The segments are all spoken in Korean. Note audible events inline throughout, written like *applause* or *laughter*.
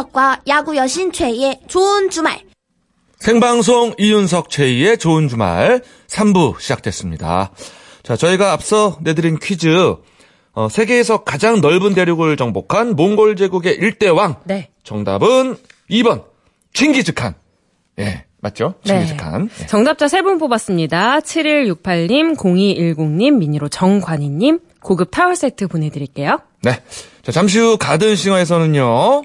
이윤석과 야구 여신 최희의 좋은 주말. 생방송 이윤석 최희의 좋은 주말 3부 시작됐습니다. 자, 저희가 앞서 내드린 퀴즈. 어, 세계에서 가장 넓은 대륙을 정복한 몽골 제국의 일대왕. 네. 정답은 2번 칭기즈칸. 예, 맞죠? 칭기즈칸. 예. 정답자 세분 뽑았습니다. 7168님, 0210님, 미니로 정관희님, 고급 타월 세트 보내드릴게요. 네. 자, 잠시 후 가든 싱어에서는요.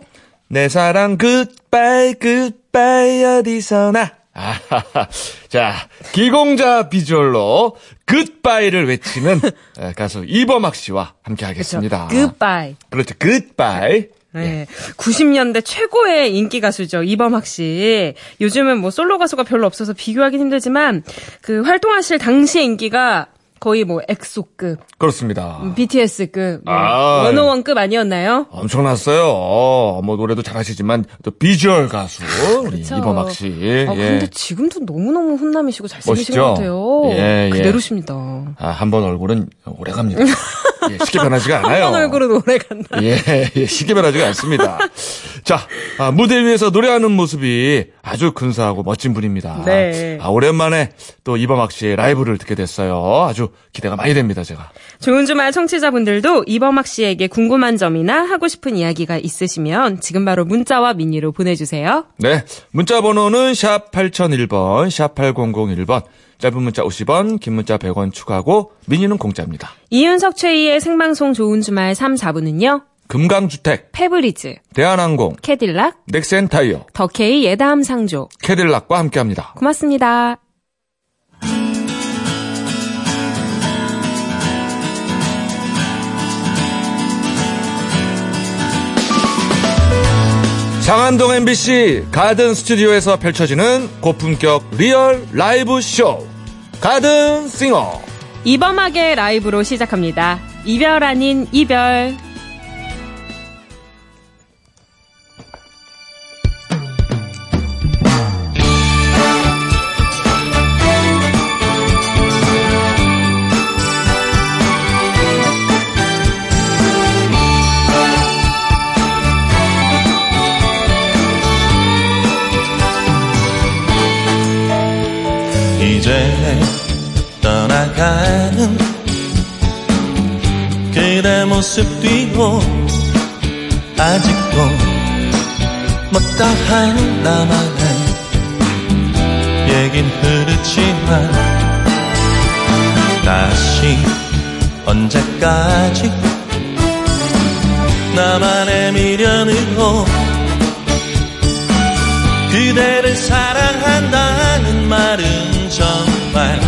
내 사랑 goodbye goodbye 어디서나. 아하하. 자, 귀공자 비주얼로 goodbye를 외치는 에, 가수 이범학 씨와 함께 하겠습니다. Goodbye. 그렇죠. Goodbye. 네. 90년대 최고의 인기 가수죠. 이범학 씨. 요즘은 뭐 솔로 가수가 별로 없어서 비교하기 힘들지만 그 활동하실 당시의 인기가 거의 뭐 엑소급, 그렇습니다. BTS급, 뭐 아. 원어원급 아니었나요? 엄청났어요. 어, 뭐 노래도 잘하시지만 또 비주얼 가수 우리 그렇죠. 이범학 씨. 아, 예. 근데 지금도 너무너무 훈남이시고 잘생기신 멋있죠? 것 같아요. 예, 예. 그대로십니다. 아, 한 번 얼굴은 오래 갑니다. *laughs* 예, 쉽게 변하지가 않아요. 한 얼굴은 오래 간다. 예, 예, 쉽게 변하지가 않습니다. 자, 아, 무대 위에서 노래하는 모습이 아주 근사하고 멋진 분입니다. 네. 아, 오랜만에 또 이범학 씨의 라이브를 듣게 됐어요. 아주 기대가 많이 됩니다, 제가. 좋은 주말 청취자분들도 이범학 씨에게 궁금한 점이나 하고 싶은 이야기가 있으시면 지금 바로 문자와 미니로 보내주세요. 네. 문자 번호는 샵 8001번, 샵 8001번. 짧은 문자 50원, 긴 문자 100원 추가하고 미니는 공짜입니다. 이윤석 최희의 생방송 좋은 주말 3, 4부는요. 금강주택, 페브리즈, 대한항공, 캐딜락, 넥센타이어, 더케이 예다함 상조. 캐딜락과 함께합니다. 고맙습니다. 상암동 MBC 가든 스튜디오에서 펼쳐지는 고품격 리얼 라이브 쇼 가든 싱어 이범학의 라이브로 시작합니다. 이별 아닌 이별. 모습 뒤로 아직도 못다한 나만의 얘긴 흐르지만 다시 언제까지 나만의 미련으로 그대를 사랑한다는 말은 정말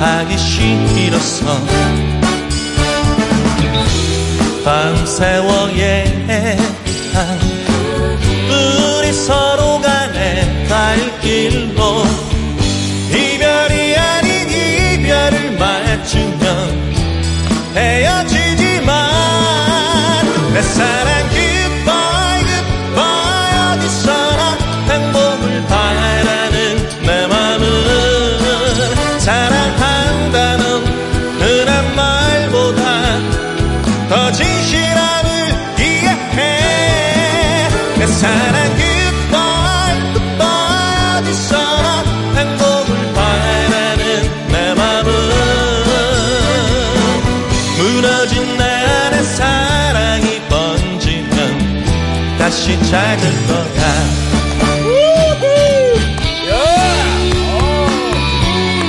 하기 싫어서 밤새워 예한 우리 서로 간의 갈 길로 이별이 아닌 이별을 맞추면 헤어지지만 내 사랑 찾을 거야.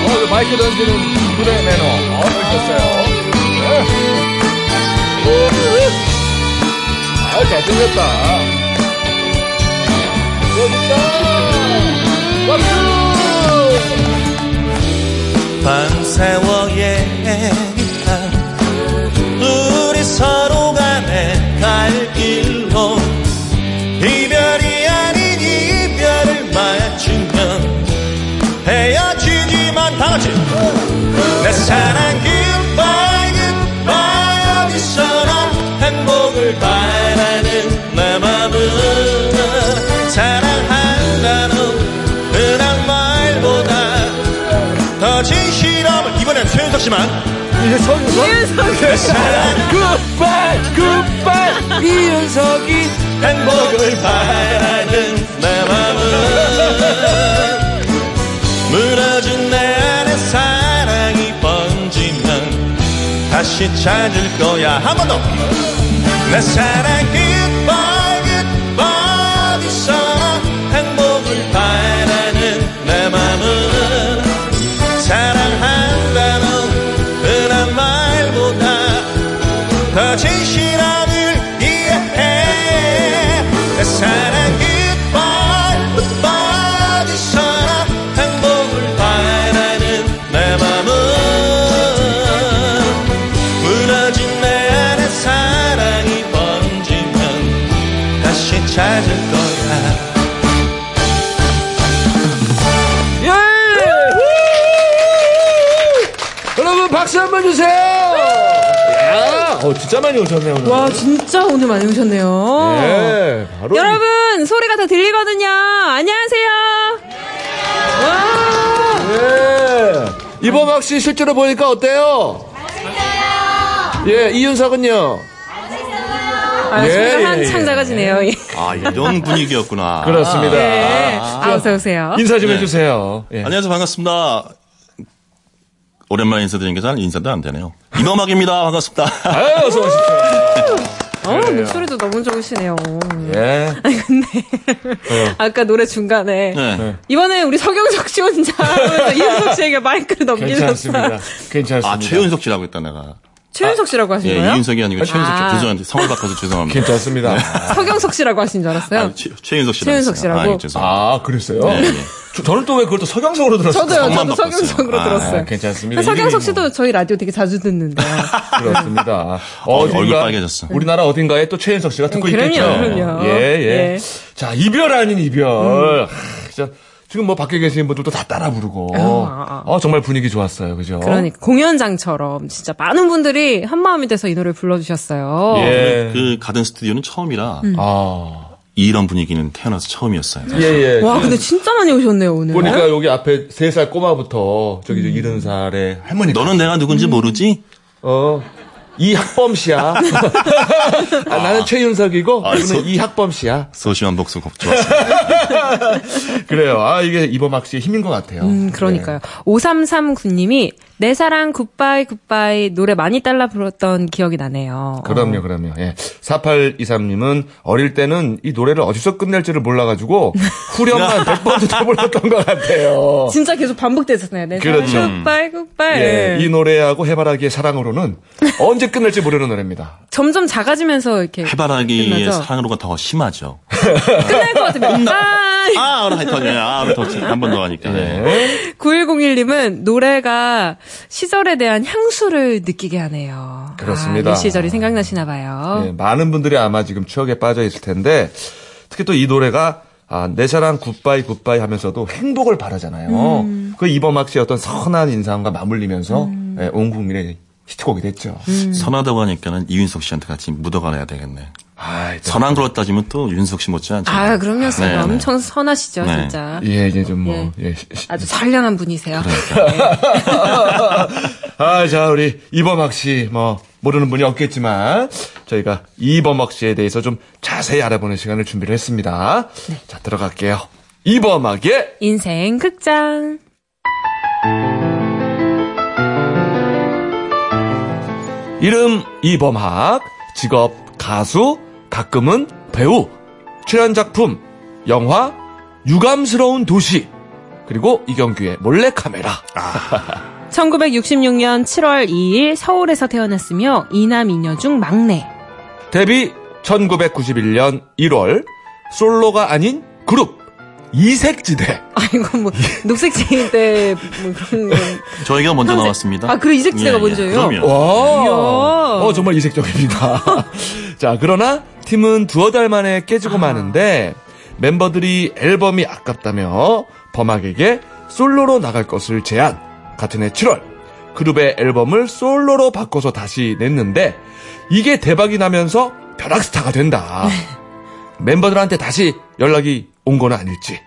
어, 마이크 던지는 무대 매너. 어, 멋있었어요. 아 잘생겼다. 밤새워 얘 사랑 goodbye goodbye 어디서나 행복을 바라는 내 마음은 사랑한다는 그냥 말보다 더 진실함을 이번엔 최윤석 씨만. 이윤석이 사랑 굿바이 굿바이 이윤석이 행복을 바라는 내 마음은 다시 찾을 거야 한 번 더. 내 사랑 goodbye 진짜 많이 오셨네요 오늘. 와, 진짜 오늘 많이 오셨네요. 예, 바로 여러분, 소리가 다 들리거든요. 안녕하세요. 와. 예. 이범학 씨 실제로 보니까 어때요? 예, 이윤석은요. 아, 예, 예, 한창 예. 작아지네요. 예. 아 이런 분위기였구나 그렇습니다. 네. 아, 어서오세요. 인사 좀 네. 해주세요. 예. 안녕하세요 반갑습니다 오랜만에 인사드리는 게잘 인사도 안 되네요 이범학입니다 반갑습니다 아유, 어서 오십시오. 어, 목소리도 너무 좋으시네요. 예. 아까 노래 중간에. 네. 이번에 우리 서경석 씨 혼자 하면서 *laughs* 이윤석 씨에게 마이크를 넘기셨어요. 괜찮습니다. 괜찮습니다. 아 최윤석 씨라고 했다 내가 최윤석 씨라고 하신 예, 거예요? 이윤석이 아니고 최윤석 씨 아. 죄송한데 성을 바꿔서 죄송합니다 괜찮습니다. *laughs* 서경석 씨라고 하신 줄 알았어요. 아, 최, 최윤석 씨라고 최윤석. 씨라고? 아, 예, 죄송합니다 아, 그랬어요? 네, 네. 저, 저는 또 왜 그걸 또 서경석으로 들었어요? 저도요, 저도 바꿨어요. 서경석으로 아, 들었어요. 아, 괜찮습니다. 서경석 씨도 저희 라디오 되게 자주 듣는데요. *laughs* 그렇습니다. 어, 어딘가- 얼굴 빨개졌어. 우리나라 어딘가에 또 최윤석 씨가 듣고 음, 그럼요, 있겠죠. 그럼요. 예, 예, 예. 음. 자, 이별 아닌 이별. 하, 진짜 지금 뭐 밖에 계신 분들도 다 따라 부르고. 아, 어, 정말 분위기 좋았어요. 그죠? 그러니까 공연장처럼 진짜 많은 분들이 한 마음이 돼서 이 노래를 불러주셨어요. 예. 그 가든 스튜디오는 처음이라 음. 아. 이런 분위기는 태어나서 처음이었어요 예, 예. 와, 근데 진짜 많이 오셨네요, 오늘. 보니까 여기 앞에 세 살 꼬마부터 저기 저 이른 살의 할머니. 너는 내가 누군지 모르지? 어. 이학범 씨야. *laughs* 아, 나는 최윤석이고, 아, 이분은 소- 이학범 씨야. 소심한 복수 곡 좋았어요 *laughs* 그래요. 아, 이게 이범학 씨의 힘인 것 같아요. 음, 그러니까요. 5339님이 내 사랑 굿바이 굿바이 노래 많이 따라 불렀던 기억이 나네요. 그럼요, 그럼요. 예. 4823님은 어릴 때는 이 노래를 어디서 끝낼지를 몰라가지고 *laughs* 후렴만 100번도 더 불렀던 것 같아요. 어. 진짜 계속 반복됐었어요. 내 사랑 그렇죠. 굿바이 굿바이. 예, 이 노래하고 해바라기의 사랑으로는 언제 끝낼지 모르는 노래입니다. 점점 작아지면서 이렇게 해바라기의 끝나죠? 사랑으로가 더 심하죠 *laughs* 끝날 것 같으면 아, 아 하여튼 아 한번 더 하니까 네. 예. 9101님은 노래가 시절에 대한 향수를 느끼게 하네요. 그렇습니다. 아, 이 시절이 생각나시나 봐요. 예, 많은 분들이 아마 지금 추억에 빠져 있을 텐데 특히 또 이 노래가 아, 내 사랑 굿바이 굿바이 하면서도 행복을 바라잖아요. 그 이범학 씨의 어떤 선한 인상과 맞물리면서 예, 온 국민의 히트곡이 됐죠. 선하다고 하니까는 이윤석 씨한테 같이 묻어가야 되겠네 아, 또- 선한 걸로 따지면 또 윤석 씨 못지않죠 아, 그럼요. 선 네, 네. 엄청 선하시죠, 네. 진짜. 예, 이제 좀 뭐, 예. 시- 시- 아주 선량한 분이세요. *laughs* 아, 자, 우리 이범학 씨, 뭐, 모르는 분이 없겠지만, 저희가 이범학 씨에 대해서 좀 자세히 알아보는 시간을 준비를 했습니다. 자, 들어갈게요. 이범학의 인생 극장. 이름 이범학, 직업 가수, 가끔은 배우, 출연 작품, 영화, 유감스러운 도시, 그리고 이경규의 몰래카메라. 1966년 *laughs* 7월 2일 서울에서 태어났으며 이남 이녀 중 막내. 데뷔 1991년 1월, 솔로가 아닌 그룹, 이색지대. 아이고 뭐 *laughs* 녹색쟁이 때뭐 그런 거. 저희가 먼저 평생- 나왔습니다 아, 그래, 이색지대가 예, 예. 먼저예요? 그럼요 와, 이야. 어 정말 이색적입니다. *laughs* 자, 그러나 팀은 두어 달 만에 깨지고 마는데 멤버들이 앨범이 아깝다며 범학에게 솔로로 나갈 것을 제안. 같은 해 7월 그룹의 앨범을 솔로로 바꿔서 다시 냈는데 이게 대박이 나면서 벼락스타가 된다. 멤버들한테 다시 연락이 온 건 아닐지.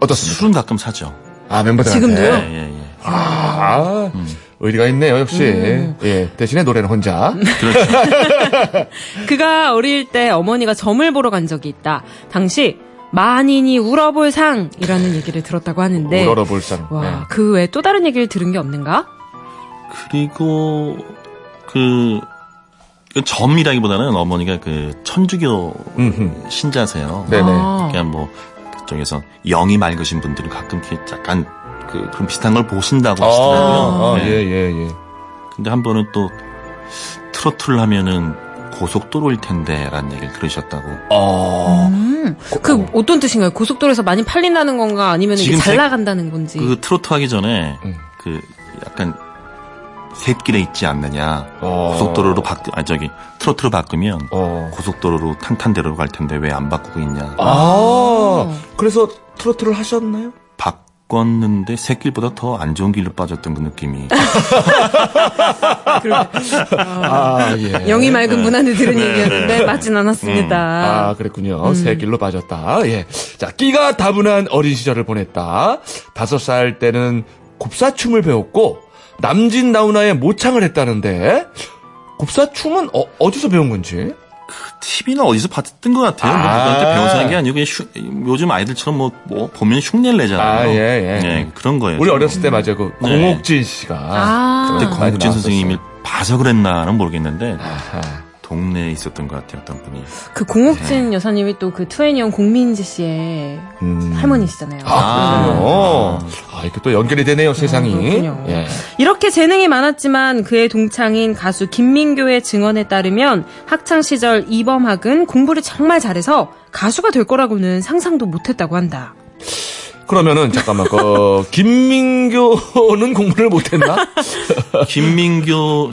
어떻습니까? 술은 가끔 사죠 아, 멤버들한테. 지금도요? 예, 예, 예. 아, 의리가 있네요, 역시. 예, 대신에 노래는 혼자. *laughs* 그가 어릴 때 어머니가 점을 보러 간 적이 있다. 당시 만인이 울어볼 상이라는 얘기를 들었다고 하는데 우러러 볼상. 와, 그 외에 또 다른 얘기를 들은 게 없는가? 그리고 그, 그 점이라기보다는 어머니가 그 천주교 음흠. 신자세요. 네네. 아. 그냥 뭐 그쪽에서 영이 맑으신 분들은 가끔 이렇게 약간 그 그런 비슷한 걸 보신다고 하시더라고요. 아, 네. 예, 예, 예. 근데 한 번은 또 트로트를 하면은 고속도로일 텐데라는 얘기를 들으셨다고. 어. 그 어떤 뜻인가요? 고속도로에서 많이 팔린다는 건가 아니면 이게 잘 제- 나간다는 건지. 그 트로트 하기 전에 음. 그 약간 샛길에 있지 않느냐. 어. 고속도로로 바꾸 아 저기 트로트로 바꾸면 어. 고속도로로 탄탄대로로 갈 텐데 왜 안 바꾸고 있냐. 아, 그래서 트로트를 하셨나요? 바꿨는데 샛길보다 더 안 좋은 길로 빠졌던 그 느낌이. 아, 예. 영이 맑은 문안을 들은 네, 얘기였는데 네. 맞진 않았습니다. 아, 그랬군요. 새 길로 빠졌다. 예. 자, 끼가 다분한 어린 시절을 보냈다. 다섯 살 때는 곱사춤을 배웠고, 남진 나훈아의 모창을 했다는데, 곱사춤은 어, 어디서 배운 건지? TV는 어디서 봤던 것 같아요. 뭐 아. 누구한테 배워서 하는 게 아니고 그냥 흉- 요즘 아이들처럼 뭐, 뭐 보면 흉내를 내잖아요. 아, 예, 예. 네, 그런 거예요. 우리 어렸을 때 맞아요. 그 네. 공옥진 씨가. 아. 그때 공국진 나왔었어요. 선생님이 봐서 그랬나는 모르겠는데 아하. 동네에 있었던 것 같아요. 어떤 분이. 그 공옥진 여사님이 또 그 투애니언 공민지 씨의 음. 할머니시잖아요. 아, 그렇군요. 아, 이렇게 또 연결이 되네요, 세상이. 그렇군요. 예. 이렇게 재능이 많았지만 그의 동창인 가수 김민교의 증언에 따르면 학창 시절 이범학은 공부를 정말 잘해서 가수가 될 거라고는 상상도 못했다고 한다. 그러면은, 잠깐만, 그, *laughs* 김민교는 공부를 못했나? 김민교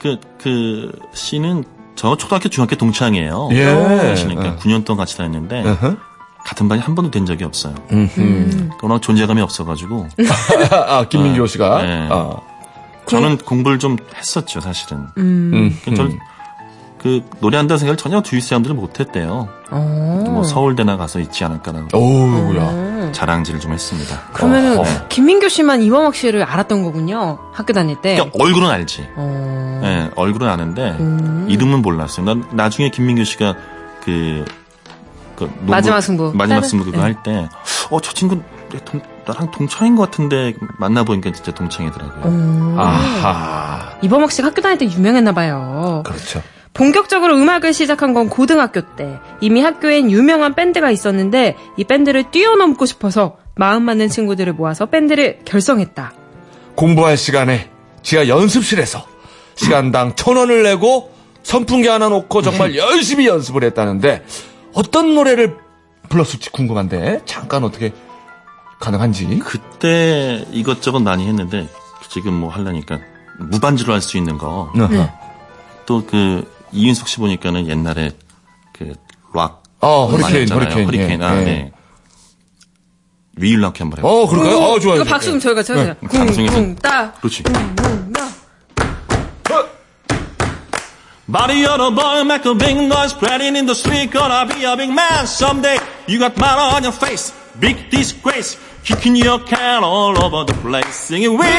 그, 그 씨는 저 초등학교 중학교 동창이에요. 예. 그러니까 예. 9년 동안 같이 다녔는데 어허. 같은 반이 한 번도 된 적이 없어요. 음흠. 워낙 존재감이 없어가지고 *laughs* 아, 김민교 씨가. 네. 아. 저는 공부를 좀 했었죠, 사실은. 음. 저는 그 노래 한다는 생각을 전혀 주위 사람들은 못했대요. 어. 뭐 서울대나 가서 있지 않을까라는 오우야. 자랑질을 좀 했습니다. 그러면은 어허. 김민교 씨만 이범학 씨를 알았던 거군요. 학교 다닐 때. 그러니까 얼굴은 알지. 어. 예, 얼굴은 아는데 음. 이름은 몰랐어요. 난 나중에 김민규 씨가 그, 그 농구- 마지막 승부. 마지막 승부 그거 네. 할 때, 어 저 친구 내 동- 나랑 동창인 것 같은데 만나보니까 진짜 동창이더라고요. 음. 아하. 이범학 씨가 학교 다닐 때 유명했나 봐요. 그렇죠. 본격적으로 음악을 시작한 건 고등학교 때. 이미 학교엔 유명한 밴드가 있었는데 이 밴드를 뛰어넘고 싶어서 마음 맞는 친구들을 모아서 밴드를 결성했다. 공부할 시간에 지하 연습실에서 시간당 천 원을 내고 선풍기 하나 놓고 정말 *laughs* 열심히 연습을 했다는데 어떤 노래를 불렀을지 궁금한데 잠깐 어떻게 가능한지. 그때 이것저것 많이 했는데 지금 뭐 하려니까 무반주로 할 수 있는 거. 네. 또그 이윤석 씨 보니까는 옛날에 그락 어, 허리케인, 허리케인. 허리케인. 예, 아, 예. 네. 위일락 한번 해봐. 어, 그럴까요? 어, 좋아요. 이거 박수 좀 저희가 쳐주세요. 네, 방송에서- 쿵쿵 따. 그렇지. Body on a boy, make a big noise, spreading in the street, gonna be a big man someday. You got mud on your face, big disgrace, kicking your can all over the place, singing, We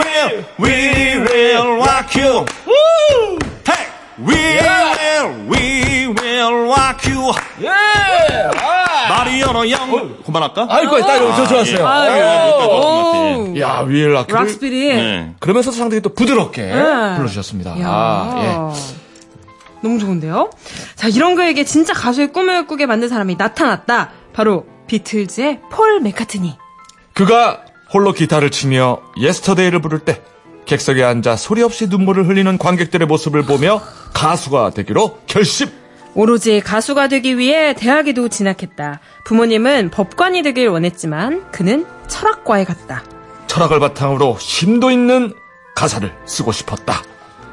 will, we will rock you. Woo! Hey, we will, we will rock you. 예! 아! On a young. 그만할까? 아이고, 딱 여기서 좋았어요. 아, 오. 오. 야, 위엘라키를 락스피릿. 네. 그러면서 상당히 또 부드럽게 네. 불러주셨습니다. 이야. 아, 예. 너무 좋은데요? 자, 이런 그에게 진짜 가수의 꿈을 꾸게 만든 사람이 나타났다. 바로 비틀즈의 폴 맥카트니. 그가 홀로 기타를 치며 Yesterday를 부를 때 객석에 앉아 소리 없이 눈물을 흘리는 관객들의 모습을 보며 가수가 되기로 결심. 오로지 가수가 되기 위해 대학에도 진학했다. 부모님은 법관이 되길 원했지만 그는 철학과에 갔다. 철학을 바탕으로 심도 있는 가사를 쓰고 싶었다.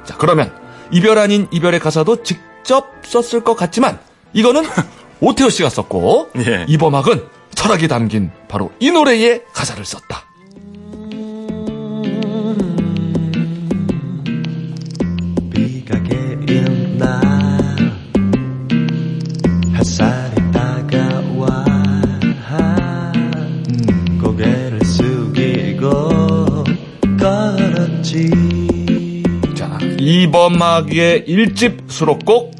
자, 그러면 이별 아닌 이별의 가사도 직접 썼을 것 같지만 이거는 *laughs* 오태호 씨가 썼고 예. 이범학은 철학이 담긴 바로 이 노래의 가사를 썼다. 이범학의 일집 수록곡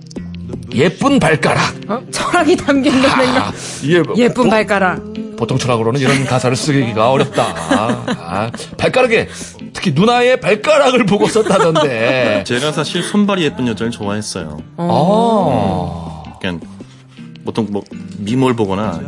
예쁜 발가락. 어? 철학이 담긴 노래인가? 아, 이게 뭐- 예쁜 어? 발가락. 보통 철학으로는 이런 가사를 쓰기가 어렵다. 아, 발가락에 특히 누나의 발가락을 보고 썼다던데. 제가 사실 손발이 예쁜 여자를 좋아했어요. 아. 그러니까 보통 뭐 미모를 보거나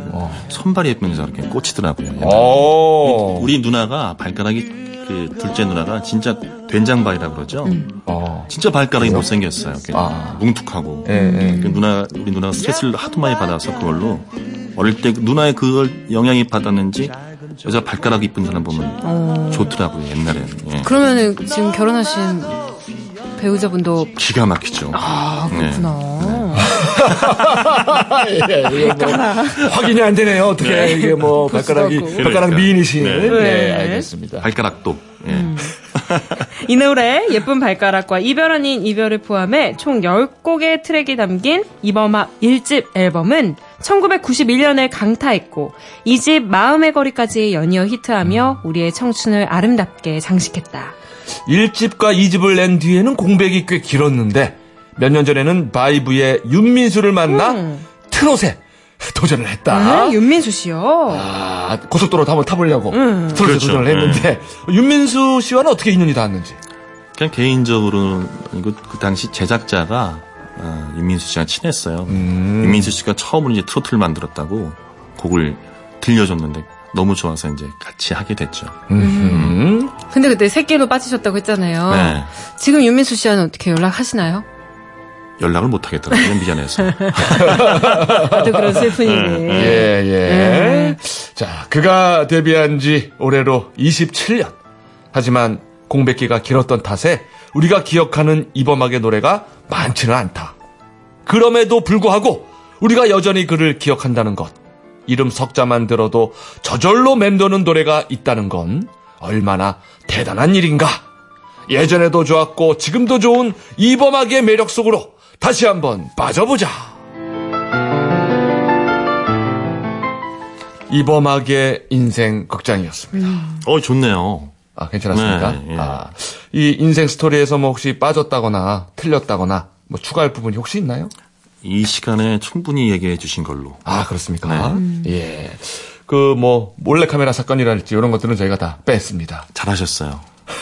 손발이 예쁜 여자 이렇게 꽂히더라고요. 오. 우리 누나가 발가락이 그 둘째 누나가 진짜 된장발이라 그러죠. 어. 진짜 발가락이 못 생겼어요. 이렇게 아. 뭉툭하고. 예, 예. 그 누나 우리 누나가 스트레스를 하도 많이 받아서 그걸로 어릴 때 누나의 그걸 영향이 받았는지 여자 발가락 이쁜 사람 보면 좋더라고요 옛날에. 예. 그러면은 지금 결혼하신 배우자분도 기가 막히죠. 아 그렇구나. 예, 뭐 확인이 안 되네요. 어떻게 이게 뭐 발가락이. 발가락 그러니까. 미인이신. 네. 네. 네. 알겠습니다. 발가락도. 예. *laughs* 이 노래 예쁜 발가락과 이별 아닌 이별을 포함해 총 10곡의 트랙이 담긴 이범학 1집 앨범은 1991년에 강타했고 이 집 마음의 거리까지 연이어 히트하며 우리의 청춘을 아름답게 장식했다. 1집과 2집을 낸 뒤에는 공백이 꽤 길었는데 몇 년 전에는 바이브의 윤민수를 만나 트롯에 도전을 했다. 네, 윤민수 씨요. 아, 고속도로 한번 타보려고 트롯에 그렇죠. 도전을 했는데 윤민수 씨와는 어떻게 인연이 닿았는지. 그냥 개인적으로는 이거 그 당시 제작자가 아, 윤민수 씨랑 친했어요. 윤민수 씨가 처음으로 이제 트로트를 만들었다고 곡을 들려줬는데 너무 좋아서 이제 같이 하게 됐죠. 근데 그때 새끼로 빠지셨다고 했잖아요. 네. 지금 윤민수 씨와는 어떻게 연락하시나요? 연락을 못 하겠더라고요. 미안해서. *laughs* 아또 그런 슬픈 일이. 예, 예. 자, 그가 데뷔한 지 올해로 27년. 하지만 공백기가 길었던 탓에 우리가 기억하는 이범학의 노래가 많지는 않다. 그럼에도 불구하고 우리가 여전히 그를 기억한다는 것. 이름 석자만 들어도 저절로 맴도는 노래가 있다는 건 얼마나 대단한 일인가. 예전에도 좋았고 지금도 좋은 이범학의 매력 속으로 다시 한번 빠져보자. 이범학의 인생 극장이었습니다. 어, 좋네요. 아, 괜찮았습니까? 네, 예. 아, 이 인생 스토리에서 뭐 혹시 빠졌다거나 틀렸다거나 뭐 추가할 부분이 혹시 있나요? 이 시간에 충분히 얘기해 주신 걸로. 아, 그렇습니까? 예. 그 뭐 몰래카메라 사건이랄지 이런 것들은 저희가 다 뺐습니다. 잘하셨어요.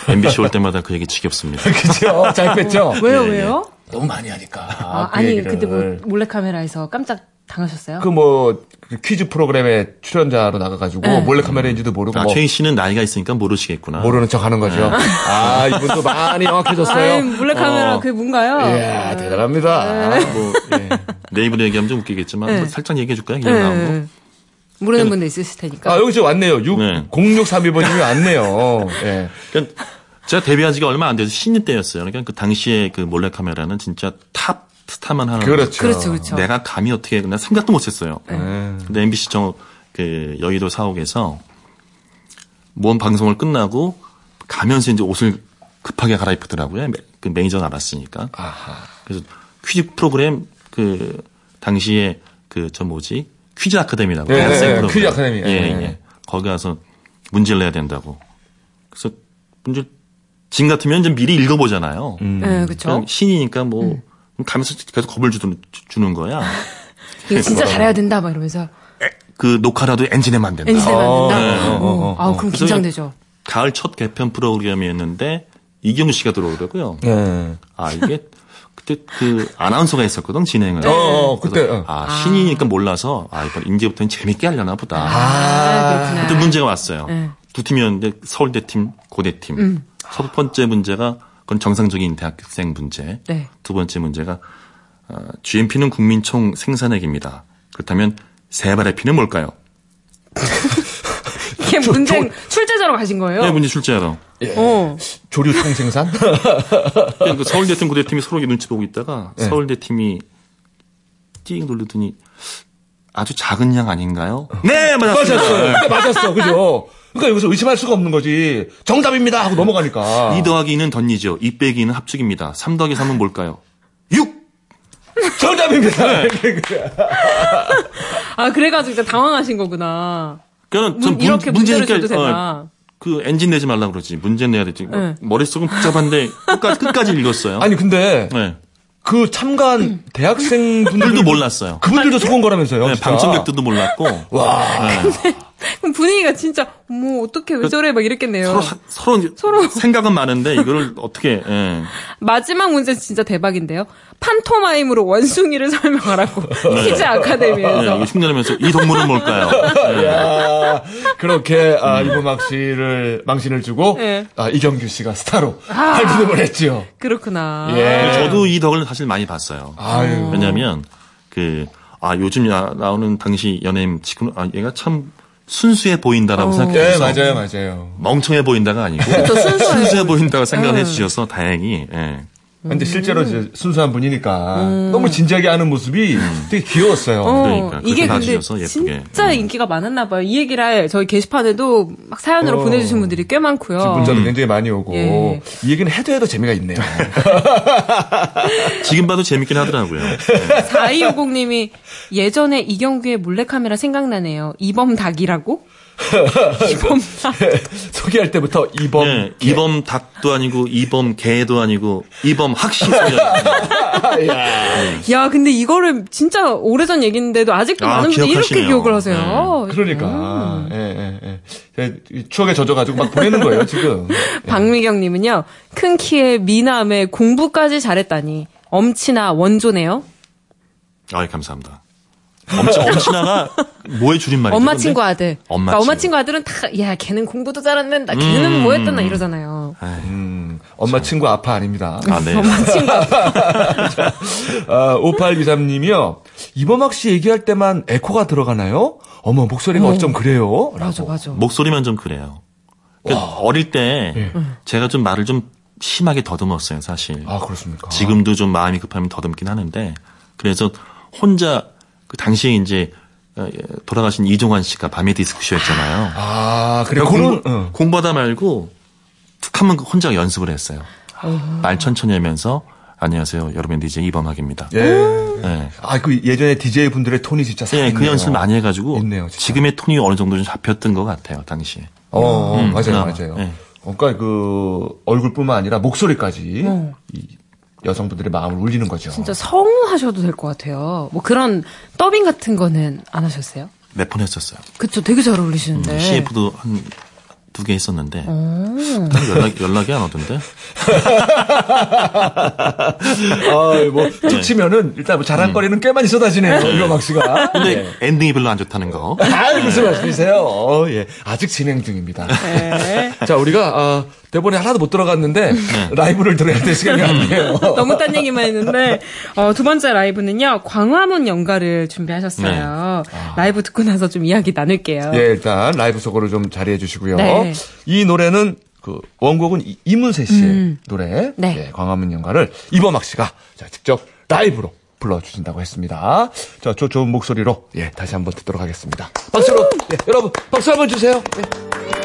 MBC 올 때마다 그 얘기 지겹습니다. *laughs* 그죠? 잘 뺐죠? *laughs* 왜요, 예, 예. 왜요? 너무 많이 하니까. 아, 그 아니, 얘기를. 근데 뭐 몰래카메라에서 깜짝 당하셨어요? 그 뭐, 그 퀴즈 프로그램에 출연자로 나가가지고 네. 몰래카메라인지도 모르고 아, 뭐 최희 씨는 나이가 있으니까 모르시겠구나. 모르는 척 하는 거죠. 아, 이분도 많이 영악해졌어요. 아이, 몰래카메라 어. 그게 뭔가요? 이야, 대단합니다. 뭐, 예. 내 입으로 얘기하면 좀 웃기겠지만, 네. 뭐 살짝 얘기해 줄까요? 기억 나온 거? 네. 모르는 분도 있으실 테니까. 아, 여기 저 왔네요. 6, 네. 0631번님이 왔네요. 예. 그러니까 제가 데뷔한 지가 얼마 안 돼서 신인 때였어요. 그러니까 그 당시에 그 몰래카메라는 진짜 탑 스타만 하는. 그렇죠. 그렇죠, 그렇죠. 내가 감히 어떻게, 나 생각도 못 했어요. 네. 근데 MBC 정, 그, 여의도 사옥에서 뭔 방송을 끝나고 가면서 이제 옷을 급하게 갈아입히더라고요. 매- 그 매니저가 알았으니까. 그래서 퀴즈 프로그램 그, 당시에 그, 저 뭐지? 퀴즈 아카데미라고. 네, 대학생 네, 프로그램. 퀴즈 아카데미. 예, 네. 예. 거기 가서 문제를 내야 된다고. 그래서 문제, 진 같으면 좀 미리 읽어보잖아요. 네, 그쵸. 그냥 신이니까 뭐, 가면서 계속 겁을 주는, 주는 거야. *laughs* 이거 진짜 잘해야 된다, 막 이러면서. 그 녹화라도 엔진에만 된다. 엔진에만 된다? 네, 어, 어, 아, 그럼 긴장되죠. 가을 첫 개편 프로그램이었는데 이경우 씨가 들어오더라고요. 예. 아 이게 그때 그 아나운서가 했었거든 진행을. 어, 어, 그때, 어. 아 신이니까 몰라서 아 이번 이제부터는 재밌게 하려나 보다. 아, 그렇구나. 그때 문제가 왔어요. 네. 두 팀이었는데 서울대 팀, 고대 팀. 음. 첫 번째 문제가 그건 정상적인 대학생 문제. 네. 두 번째 문제가 어, GMP는 국민총 생산액입니다. 그렇다면 세 발의 피는 뭘까요? *laughs* 이게 문제, 출제자로 가신 거예요? 네, 문제 출제하러. 어. 조류 통생산? *laughs* 그 서울대 팀, 고대 팀이 서로 눈치 보고 있다가 서울대 팀이 띵 돌리더니 아주 작은 양 아닌가요? 네, 맞았습니다. 맞았어요. 그때 맞았어. 그죠? 그러니까 여기서 의심할 수가 없는 거지. 정답입니다 하고 넘어가니까. 2 더하기 2는 덧니죠. 2 빼기 2는 합축입니다. 3 더하기 3은 뭘까요? 6! 정답입니다. 아, 그래가지고 진짜 당황하신 거구나. 그러니까 문, 전 이렇게 문, 문제를 문제니까 줘도 어, 되나. 그 엔진 내지 말라 그러지. 문제 내야 되지. 네. 머릿속은 복잡한데 끝까지 끝까지 읽었어요. 아니 근데 네. 그 참가한 대학생분들도 *laughs* 들도 몰랐어요. 그분들도 속은 거라면서요. 네. 방청객들도 몰랐고. 와. *laughs* 그럼 분위기가 진짜 뭐 어떻게 왜 저래 막 이랬겠네요. 서로 사- 서로, 서로. 생각은 많은데 이거를 *laughs* 어떻게 예. 마지막 문제 진짜 대박인데요. 판토마임으로 원숭이를 *laughs* 설명하라고 퀴즈 네, 아카데미에서 이거 흉내내면서 이 동물은 뭘까요? 예. 야, 그렇게 아, 이범학 씨를 망신을 주고 네. 아, 이경규 씨가 스타로 발돋움을 했죠. 그렇구나. 예. 저도 이 덕을 사실 많이 봤어요. 아유. 왜냐면 그 아 요즘 나, 나오는 당시 연예인 지금 아 얘가 참 순수해 보인다라고 네, 생각해서 맞아요, 맞아요. 멍청해 보인다가 아니고 순수해 순수해 보인다고 생각을 음. 해주셔서 다행히 예. 근데 실제로 이제 순수한 분이니까 너무 진지하게 하는 모습이 되게 귀여웠어요. 어, 그러니까 이게 근데. 진짜 음. 인기가 많았나 봐요. 이 얘기를 저희 게시판에도 막 사연으로 어. 보내주신 분들이 꽤 많고요. 지금 문자도 굉장히 많이 오고 예. 이 얘기는 해도 해도 재미가 있네요. *laughs* 지금 봐도 재밌긴 하더라고요. 4250님이 예전에 이경규의 몰래카메라 생각나네요. 이범 닭이라고? *laughs* 이범 닭. *laughs* 소개할 때부터 이범 예, 이범 닭도 아니고 이범 개도 아니고 이범 학시 *laughs* 야, 근데 이거를 진짜 오래전 얘기인데도 아직도 아, 많은 분들이 이렇게. 기억을 하세요. 그러니까 예, 예, 예. 이 추억에 젖어가지고 막 보내는 거예요 지금. 박미경님은요, 큰 키에 미남에 공부까지 잘했다니. 엄치나 원조네요. 아, 감사합니다. 엄치, 엄친아가 뭐의 줄임말이죠? 엄마 근데? 친구 아들. 엄마 그러니까 엄마 친구. 친구 아들은 다, 야, 걔는 공부도 잘한다. 걔는 뭐 했단다 이러잖아요. 음, 엄마 친구 아파 아닙니다. 아, 네. 엄마 친구 아들. *laughs* 아, 5823님이요. 이범학 씨 얘기할 때만 에코가 들어가나요? 어머, 목소리가 어. 어쩜 그래요? 맞아, 라고. 맞아. 목소리만 좀 그래요. 그러니까 어릴 때 예. 제가 좀 말을 좀 심하게 더듬었어요, 사실. 아, 그렇습니까? 지금도 좀 마음이 급하면 더듬긴 하는데 그래서 혼자 그 당시에 이제 돌아가신 이종환 씨가 밤의 디스크쇼였잖아요. 아, 그래. 그러니까 공부, 응. 공부하다 말고 툭 하면 혼자 연습을 했어요. 말 천천히 하면서 안녕하세요. 여러분 DJ 이범학입니다. 예. 네. 아, 그 예전에 DJ 분들의 톤이 진짜 예, 살아있네요. 그 연습을 많이 해 가지고 있네요, 진짜. 지금의 톤이 어느 정도 좀 잡혔던 것 같아요 당시에. 어, 어, 음, 맞아요, 아, 맞아요. 예. 그러니까 그 얼굴뿐만 아니라 목소리까지 이 여성분들의 마음을 울리는 거죠. 진짜 성우하셔도 될 것 같아요. 뭐 그런 더빙 같은 거는 안 하셨어요? 몇 번 했었어요. 그쵸, 되게 잘 어울리시는데. CF도 한 두 개 했었는데 어. 딱 연락 연락이 안 오던데. *laughs* 아, 뭐, 툭 치면은 일단 뭐 자랑거리는 꽤많이 쏟아지네요, 이범학 씨가. 근데 엔딩이 별로 안 좋다는 거. 아, 무슨 말씀이세요? 어, 예. 아직 진행 중입니다. 네. *laughs* 자, 우리가, 아, 대본에 하나도 못 들어갔는데, *laughs* 라이브를 들어야 될 시간이 아니에요. *laughs* 너무 딴 얘기만 했는데 어, 두 번째 라이브는요 광화문 연가를 준비하셨어요. 라이브 듣고 나서 좀 이야기 나눌게요. 예, 일단 라이브 속으로 좀 자리해 주시고요. 네. 이 노래는 그 원곡은 이- 이문세 씨의 노래, 네. 예, 광화문 연가를 이범학 씨가 자, 직접 라이브로 불러주신다고 했습니다. 자, 저 좋은 목소리로 예, 다시 한번 듣도록 하겠습니다. 박수로, 예, 여러분 박수 한번 주세요. 예.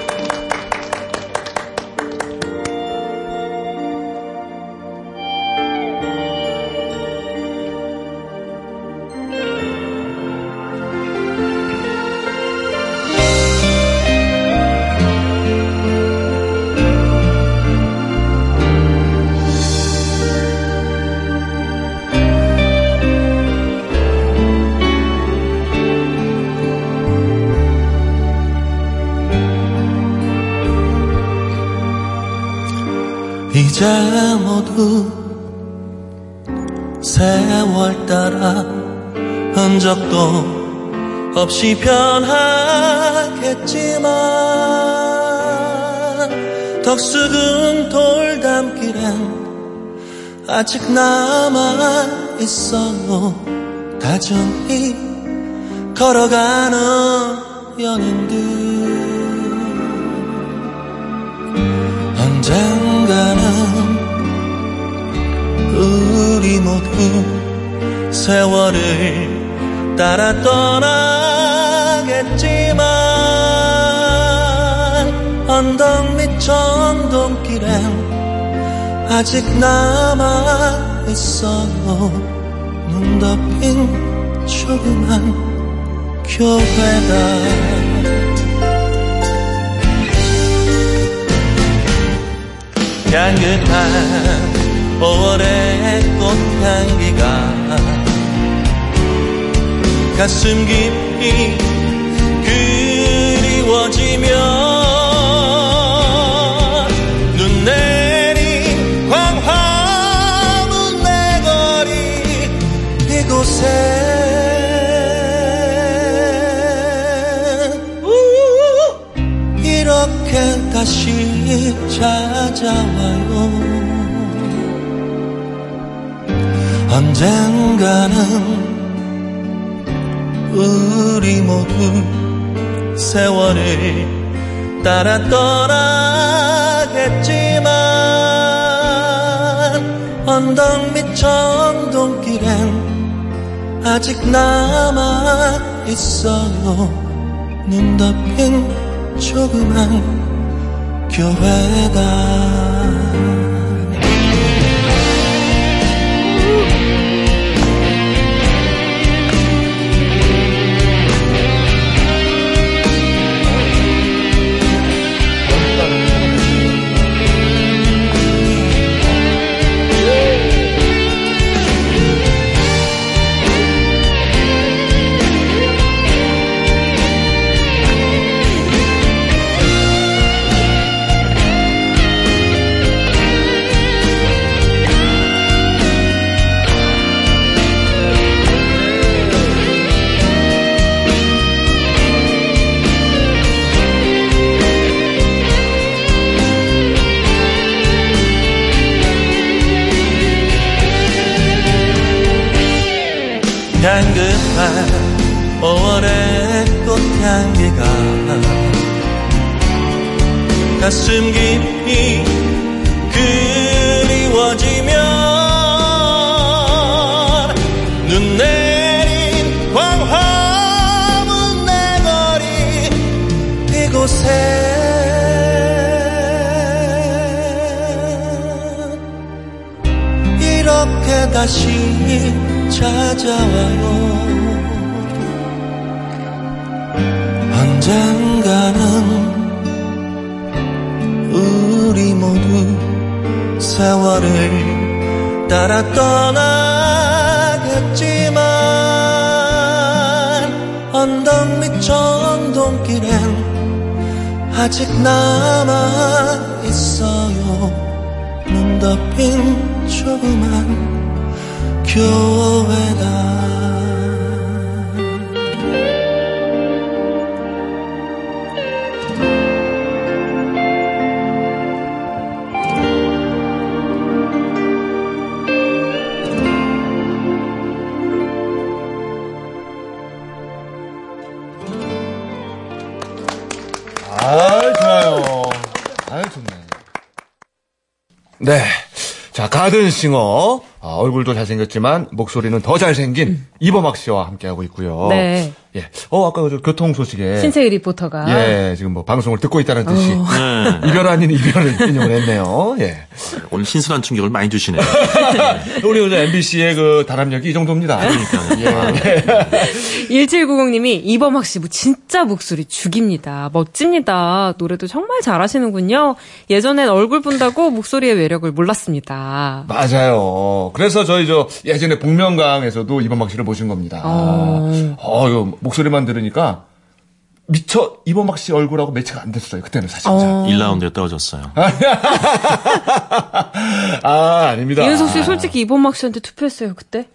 세월 따라 흔적도 없이 변하겠지만 덕수궁 돌담길엔 아직 남아 있어요 다정히 걸어가는 연인들 세월을 따라 떠나겠지만 언덕 밑 전동길엔 아직 남아 있어요 눈 덮인 조그만 교회가 향긋한 5월의 꽃향기가 가슴 깊이 이곳에. 이렇게 다시 찾아와요. 언젠가는 우리 모두 세월을 따라 떠나겠지만 언덕 밑 정동길엔 아직 남아 있어요. 눈 덮인 조그만 교회다 가슴 깊이 그리워지면 눈 내린 광화문 내 거리 이곳에 이렇게 다시 찾아와요 아직 남아 있어요. 눈 덮인 조그만 교회다 가든싱어. 아, 얼굴도 잘생겼지만, 목소리는 더 잘생긴 이범학 씨와 함께하고 있고요. 네. 예. 어, 아까 그 교통 소식에. 신세희 리포터가 예, 지금 뭐 방송을 듣고 있다는 뜻이. 네. 이별 아닌 이별을 인용을 했네요. 예. 오늘 신선한 충격을 많이 주시네요. *laughs* 우리 요즘 MBC의 그 단합력이 이 정도입니다. 그러니까요. 예. *laughs* 1790님이 이범학 씨뭐 진짜 목소리 죽입니다. 멋집니다. 노래도 정말 잘하시는군요. 예전엔 얼굴 본다고 목소리의 매력을 몰랐습니다. 맞아요. 그래서 저희 저 예전에 복면가왕에서도 이범학 씨를 모신 겁니다. 어. 어, 이거 목소리만 들으니까 미처 이범학 씨 얼굴하고 매치가 안 됐어요. 그때는 사실. 은 어. 1라운드에 떨어졌어요. *laughs* 아, 아닙니다. 이윤석 씨 솔직히 이범학 씨한테 투표했어요 그때?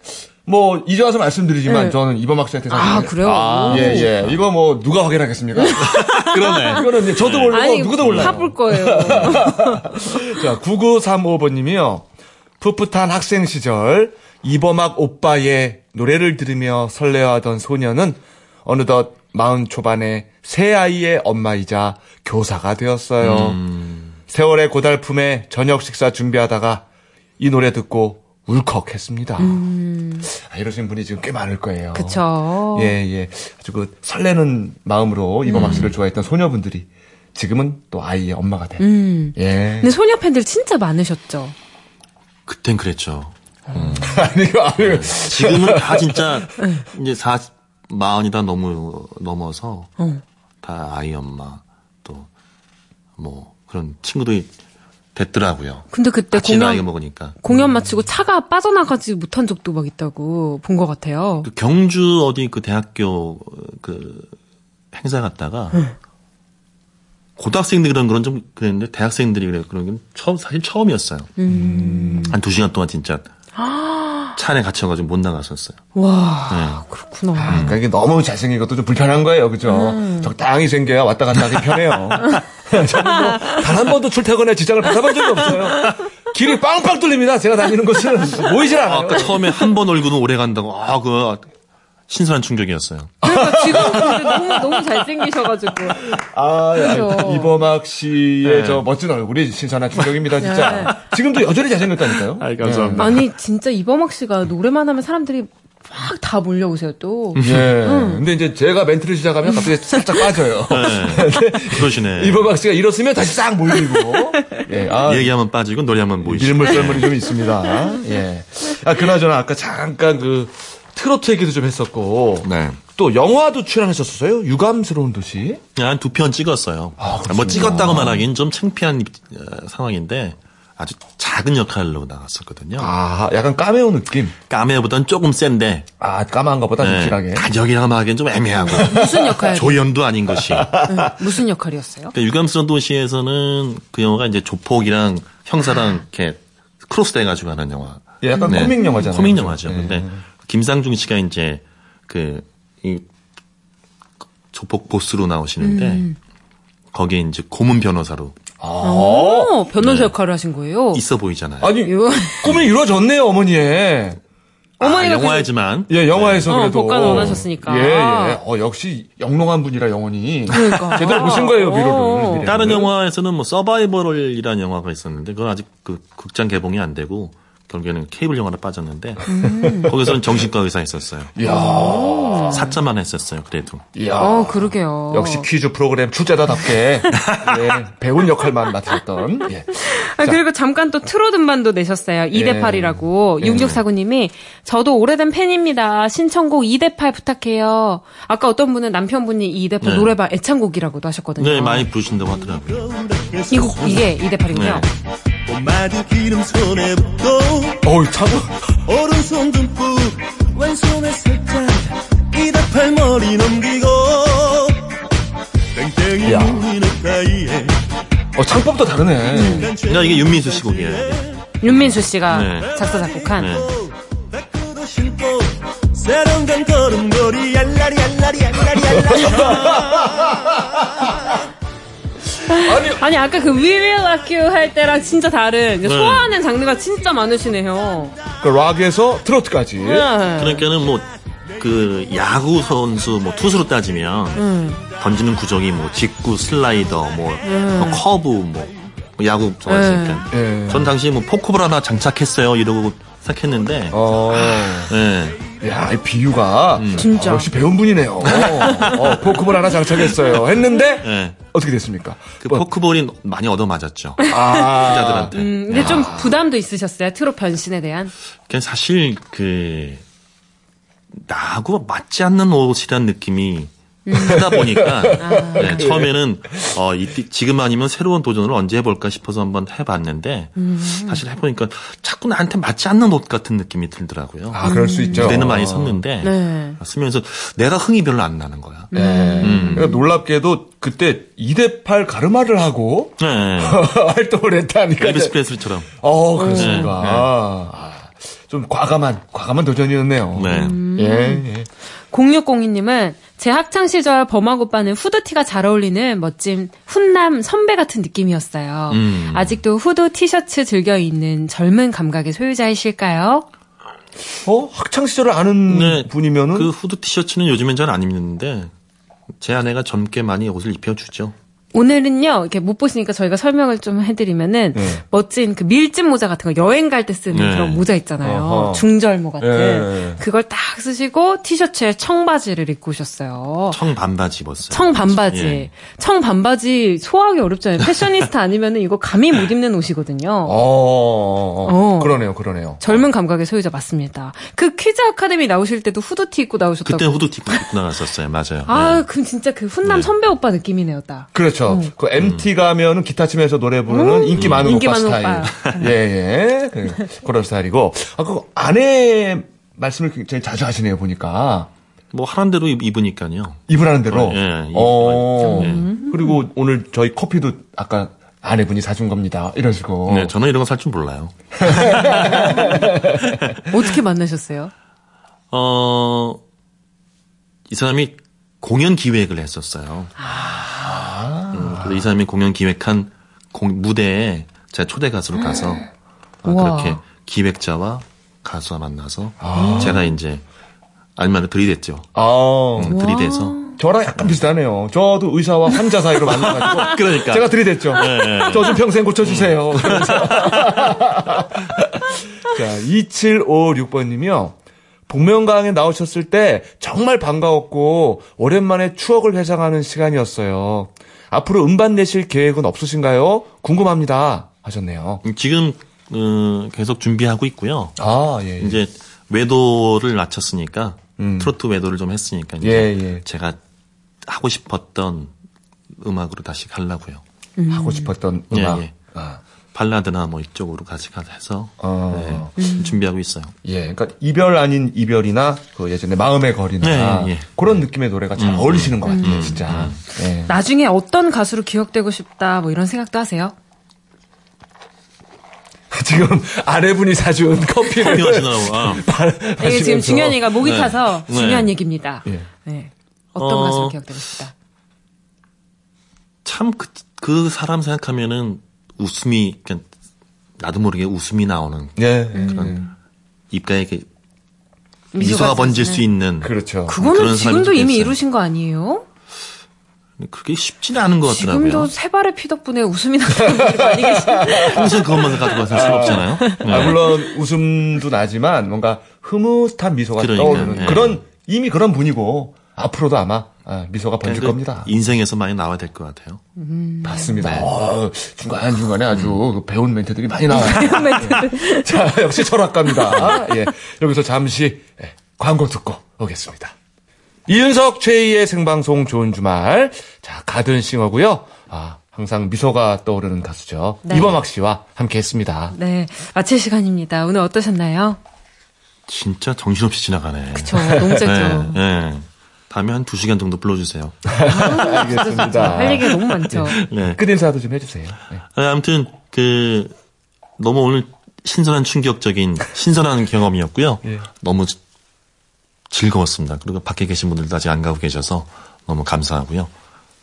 뭐 이제 와서 말씀드리지만 네. 저는 이범학 씨한테 사실 아 그래요? 아, 예, 예. 이거 뭐 누가 확인하겠습니까? *laughs* 그러네. 이거는 저도 아니 누구도 몰라요. 파볼 거예요. *laughs* 자, 9935번님이요. 풋풋한 학생 시절 이범학 오빠의 노래를 들으며 설레어하던 소녀는 어느덧 마흔 초반에 새 아이의 엄마이자 교사가 되었어요. 세월의 고달픔에 저녁 식사 준비하다가 이 노래 듣고 울컥했습니다. 아, 이러신 분이 지금 꽤 많을 거예요. 그쵸. 예, 예. 아주 그 설레는 마음으로 이범학 씨를 좋아했던 소녀분들이 지금은 또 아이의 엄마가 된. 음. 예. 근데 소녀 팬들 진짜 많으셨죠. 그땐 그랬죠. *laughs* 아니요, 아니요. 지금은 다 진짜 이제 40, 마흔이 다 넘어, 넘어서 어. 다 아이 엄마 또 뭐 그런 친구들이 됐더라고요. 근데 그때 공연 먹으니까. 공연 마치고 차가 빠져나가지 못한 적도 막 있다고 본 것 같아요. 그 경주 어디 그 대학교 그 행사 갔다가 고등학생들이 그런 그런 좀 그랬는데 대학생들이 그래 그런 건 처음 사실 처음이었어요. 한두 시간 동안 진짜 차 안에 갇혀가지고 못 나갔었어요. 와, 네. 그렇구나. 그러니까 이게 너무 잘생긴 것도 좀 불편한 거예요, 그죠? 적당히 생겨야 왔다 갔다 하기 편해요. *laughs* 저는 뭐단 한 번도 출퇴근에 지장을 받아본 적이 없어요. 길이 빵빵 뚫립니다. 제가 다니는 곳은 보이질 않아요. 아 까 처음에 한 번 얼굴은 오래 간다고 아 그 신선한 충격이었어요. 그러니까 지금 너무 너무 잘생기셔가지고. 아, 그죠. 이범학 씨의 네. 저 멋진 얼굴이 신선한 충격입니다, 진짜. 지금도 여전히 잘생겼다니까요. 아이, 감사합니다. 아니 진짜 이범학 씨가 노래만 하면 사람들이 막 다 몰려오세요 또. 예. 근데 이제 제가 멘트를 시작하면 갑자기 살짝 빠져요. *laughs* 네. *laughs* 그러시네. 이범학 씨가 일었으면 다시 싹 몰리고. *laughs* 예. 아, 얘기하면 빠지고 노래하면 모이시고. 밀물썰물이 좀 있습니다. 예. 아, 그나저나 아까 잠깐 그 트로트 얘기도 좀 했었고. 네. 또 영화도 출연하셨었어요? 유감스러운 도시? 한 두 편 찍었어요. 그렇습니다. 뭐 찍었다고 말하기는 좀 창피한 어, 상황인데 아주 작은 역할로 나갔었거든요. 아, 약간 까메오 느낌. 까메오보다는 조금 센데 아, 까마한 것보다 네, 느끼하게. 가격이라고 하기엔 좀 애매하고 *laughs* 무슨 역할? 조연도 아닌 것이. 그러니까 무슨 역할이었어요? 유감스러운 도시에서는 그 영화가 이제 조폭이랑 형사랑 이렇게 크로스 돼가지고 하는 영화. 예, 약간 코믹 영화잖아요. 코믹 영화죠. 네. 근데 김상중 씨가 이제 그, 이 조폭 보스로 나오시는데 음. 거기에 이제 고문 변호사로 어, 변호사 네. 역할을 하신 거예요? 있어 보이잖아요. 아니, *laughs* 꿈이 이루어졌네요, 어머니의. 어머니가 아, 영화이지만 예, 영화에서 어, 그래도. 법관 원하셨으니까. 예, 예. 어, 역시 영롱한 분이라 영혼이. 그러니까. *laughs* 제대로 보신 거예요, 어. 비로를. 미래를. 다른 영화에서는 뭐 서바이벌이라는 영화가 있었는데 그건 아직 그 극장 개봉이 안 되고 결국에는 케이블 영화로 빠졌는데 음. 거기서는 정신과 의사 했었어요. 이야, 4점만 했었어요. 그래도. 이야. 어, 그러게요. 역시 퀴즈 프로그램 출제자답게 예, *laughs* 배운 역할만 맡으셨던. 예. 아, 그리고 잠깐 또 음반도 내셨어요. 2대 8이라고. 6649님이 저도 오래된 팬입니다. 신청곡 2대 8 부탁해요. 아까 어떤 분은 남편분이 2대 8 네. 노래방 애창곡이라고도 하셨거든요. 네, 많이 부르신다고 하더라고요. 이곡 이게 2대 8이군요. 봄 마디 기름 손에 붓고 어우, 참. 오른손 듬뿍 왼손에 살짝 이다팔 머리 넘기고 땡땡이 야. 눈이 넥타이에 어, 창법도 다르네. 그러니까 이게 윤민수 씨 곡이에요. 윤민수 씨가 네. 작사 작곡한 네. 백구두 신고 세련된 걸음걸이 알라리 알라리 알라리 알라리 *laughs* 아니, 아니 아까 그 We Will Rock You 할 때랑 진짜 다른 네. 소화하는 장르가 진짜 많으시네요. 그 락에서 트로트까지. 네. 그러니까는 뭐 그 야구 선수 뭐 투수로 따지면 음. 던지는 구종이 뭐 직구, 슬라이더, 뭐, 뭐 커브, 뭐, 뭐 야구 좋아하시니까. 예. 전 당시 뭐 포크볼 하나 장착했어요 이러고 시작했는데. 어, 네. 야, 이 비유가. 진짜. 어, 역시 배운 분이네요. 어, 포크볼 하나 장착했어요. 했는데, 네. 어떻게 됐습니까? 그 뭐, 포크볼이 많이 얻어맞았죠. 아, 기자들한테. 음, 근데 좀 부담도 있으셨어요? 트롯 변신에 대한? 그냥 사실 그 나하고 맞지 않는 옷이란 느낌이 하다 보니까 네, 처음에는 어, 이, 지금 아니면 새로운 도전을 언제 해볼까 싶어서 한번 해봤는데 사실 해보니까 자꾸 나한테 맞지 않는 옷 같은 느낌이 들더라고요. 아, 그럴 수 있죠. 무대는 많이 섰는데 네. 쓰면서 내가 흥이 별로 안 나는 거야. 네. 음. 그러니까 놀랍게도 그때 2대8 가르마를 하고 네. *laughs* 활동을 했다니까. 엘비스 프레슬리처럼. 어, 그렇습니까. 아, 좀 과감한, 과감한 도전이었네요. 네. 예, 예. 0602님은 제 학창 시절 범학 오빠는 후드티가 잘 어울리는 멋진 훈남 선배 같은 느낌이었어요. 음. 아직도 후드 티셔츠 즐겨 입는 젊은 감각의 소유자이실까요? 어? 학창 시절을 아는 네. 분이면은? 그 후드 티셔츠는 요즘엔 잘 안 입는데 제 아내가 젊게 많이 옷을 입혀주죠. 오늘은요, 이렇게 못 보시니까 저희가 설명을 좀 해드리면은, 네. 멋진 그 밀짚 모자 같은 거, 여행 갈 때 쓰는 네. 그런 모자 있잖아요. 어허. 중절모 같은. 네. 그걸 딱 쓰시고, 티셔츠에 청바지를 입고 오셨어요. 청 반바지 입었어요. 청 반바지. 예. 청 반바지 소화하기 어렵잖아요. 패셔니스타 *laughs* 아니면은 이거 감히 못 입는 옷이거든요. 어, 어, 어. 어. 그러네요, 그러네요. 젊은 감각의 소유자 맞습니다. 그 퀴즈 아카데미 나오실 때도 후드티 입고 나오셨다고. 그때 후드티 입고 나갔었어요. 맞아요. 아, 네. 그럼 진짜 그 훈남 네. 선배 오빠 느낌이네요, 딱. 그렇죠. 그 MT 가면은 기타 치면서 노래 부르는 인기 많은 인기 오빠 많은 스타일. 오빠. 예, 예. 그, 그런 스타일이고. 아, 그 아내 말씀을 굉장히 자주 하시네요, 보니까. 뭐 하는 대로 입- 입으니까요. 입으라는 대로. 어, 예, 이- 어. 예. 그리고 오늘 저희 커피도 아까 아내분이 사준 겁니다. 이런 식으로. 네, 저는 이런 거 살 줄 몰라요. *laughs* 어떻게 만나셨어요? 어, 이 사람이 공연 기획을 했었어요. 음, 그래서 이 사람이 공연 기획한 공- 무대에 제가 초대 가수로 가서 아. 그렇게 기획자와 가수와 만나서 제가 이제 알만을 들이댔죠. 아. 음, 들이대서 저랑 약간 비슷하네요. 저도 의사와 환자 사이로 만나가지고. *laughs* 그러니까. 제가 들이댔죠. 저좀 평생 고쳐주세요. 그러면서. *laughs* 자, 2756번님이요. 복면가왕에 나오셨을 때 정말 반가웠고, 오랜만에 추억을 회상하는 시간이었어요. 앞으로 음반 내실 계획은 없으신가요? 궁금합니다. 하셨네요. 음, 지금 어, 계속 준비하고 있고요. 아, 예. 예. 이제 외도를 마쳤으니까 트로트 외도를 좀 했으니까 이제 예, 예. 제가 하고 싶었던 음악으로 다시 가려고요. 하고 싶었던 예, 음악. 예. 아, 발라드나 뭐 이쪽으로 같이 가서 해서 어. 네, 준비하고 있어요. 예, 그러니까 이별 아닌 이별이나 그 예전에 마음의 거리나 네, 예. 그런 느낌의 노래가 잘 어울리시는 것 같아요, 진짜. 예. 나중에 어떤 가수로 기억되고 싶다 뭐 이런 생각도 하세요? *laughs* 지금 아내분이 사준 *laughs* 커피를 커피 마시느라고. 아. *laughs* 이게 지금 중요한 얘기가 목이 네. 타서 네. 중요한 얘기입니다. 예. 네. 어떤 어. 가수로 기억되고 싶다? 참 그 그 사람 생각하면은 웃음이 그냥 나도 모르게 웃음이 나오는 예, 그런 입가에 이렇게 미소가 번질 수 있는 그렇죠. 그거는 지금도 이미 있어요. 이루신 거 아니에요? 그게 쉽지는 않은 것 같더라고요. 지금도 세 발의 피 덕분에 웃음이 나는 많이 계신데. 평생 *laughs* 그것만 가지고 살 수는 없잖아요. 네. 아, 물론 웃음도 나지만 뭔가 흐뭇한 미소가 그러니까, 떠오르는 예. 그런 이미 그런 분이고 앞으로도 아마 아, 미소가 번질 그 겁니다. 인생에서 많이 나와야 될 것 같아요. 맞습니다. 네. 어, 중간 중간에 아주 음. 그 배운 멘트들이 많이 나와요. *laughs* *laughs* 자, 역시 철학가입니다. 예, 여기서 잠시 예, 광고 듣고 오겠습니다. 이윤석 최희의 생방송 좋은 주말. 자, 가든싱어고요. 아, 항상 미소가 떠오르는 가수죠. 네. 이범학 씨와 함께했습니다. 네, 마칠 시간입니다. 오늘 어떠셨나요? 진짜 정신없이 지나가네. 저 너무 짧죠. 네, 네. 다음에 한두 시간 정도 불러주세요. *laughs* 알겠습니다. 할 얘기가 너무 많죠. 네. 끝 인사도 좀 해주세요. 네. 아, 아무튼 그 너무 오늘 신선한 충격적인 신선한 경험이었고요. 예. 너무 지- 즐거웠습니다. 그리고 밖에 계신 분들도 아직 안 가고 계셔서 너무 감사하고요.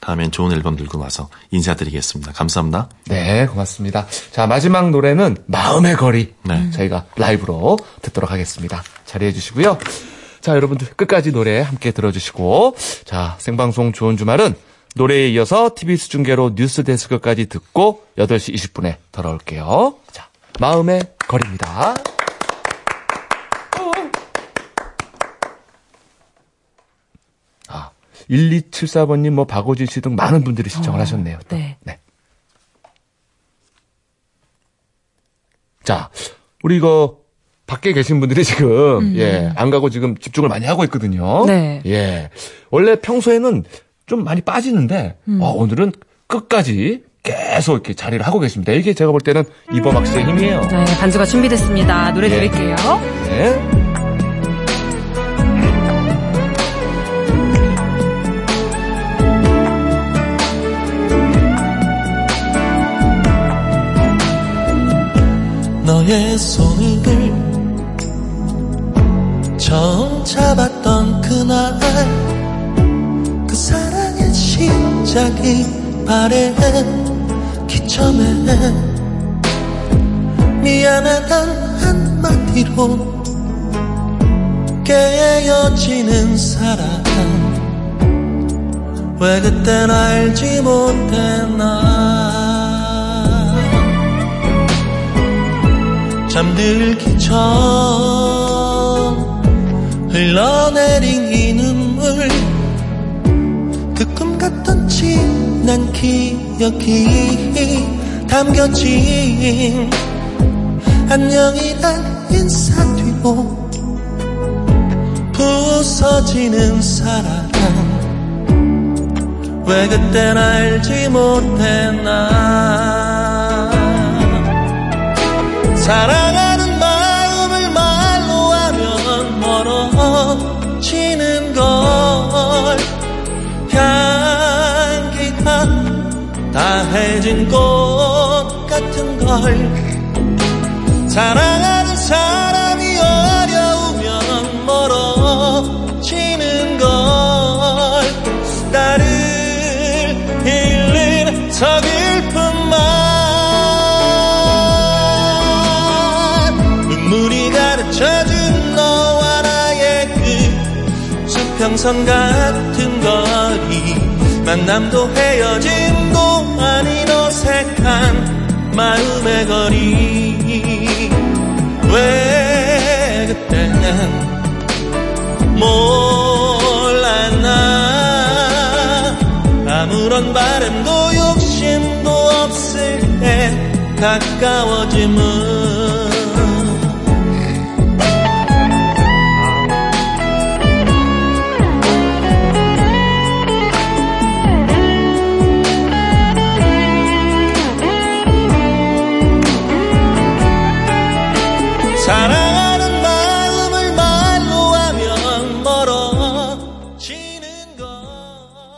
다음엔 좋은 앨범 들고 와서 인사드리겠습니다. 감사합니다. 네, 고맙습니다. 자, 마지막 노래는 마음의 거리. 네. 저희가 라이브로 듣도록 하겠습니다. 자리해 주시고요. 자, 여러분들 끝까지 노래 함께 들어주시고, 자, 생방송 좋은 주말은 노래에 이어서 TBS 중계로 뉴스 데스크까지 듣고 8시 20분에 돌아올게요. 자, 마음의 거리입니다. 아, 1274번님, 뭐, 박오진 씨 등 많은 분들이 신청을 하셨네요. 또. 네. 네. 자, 우리 이거 밖에 계신 분들이 지금 예, 안 가고 지금 집중을 많이 하고 있거든요. 네. 예. 원래 평소에는 좀 많이 빠지는데 어, 오늘은 끝까지 계속 이렇게 자리를 하고 계십니다. 이게 제가 볼 때는 이범학 씨의 힘이에요. 네, 반주가 준비됐습니다. 노래 예. 드릴게요. 네. 너의 손을 처음 잡았던 그날 그 사랑의 시작이 바랬기 처음에 미안하단 한마디로 깨어지는 사랑. 왜 그땐 알지 못했나? 잠들기 전 흘러내린 이 눈물. 그 꿈 같던 진한 기억이 담겨진 안녕이란 인사 뒤로 부서지는 사랑. 왜 그땐 알지 못했나. 사랑하 사랑하는 사람이 어려우면 멀어지는 걸. 나를 잃는 서글픈 말 눈물이 가르쳐준 너와 나의 그 수평선 같은 거리. 만남도 헤어짐도 아닌 어색한 마음의 거리. 왜 그때는 몰랐나? 아무런 바람도 욕심도 없을 때 가까워짐은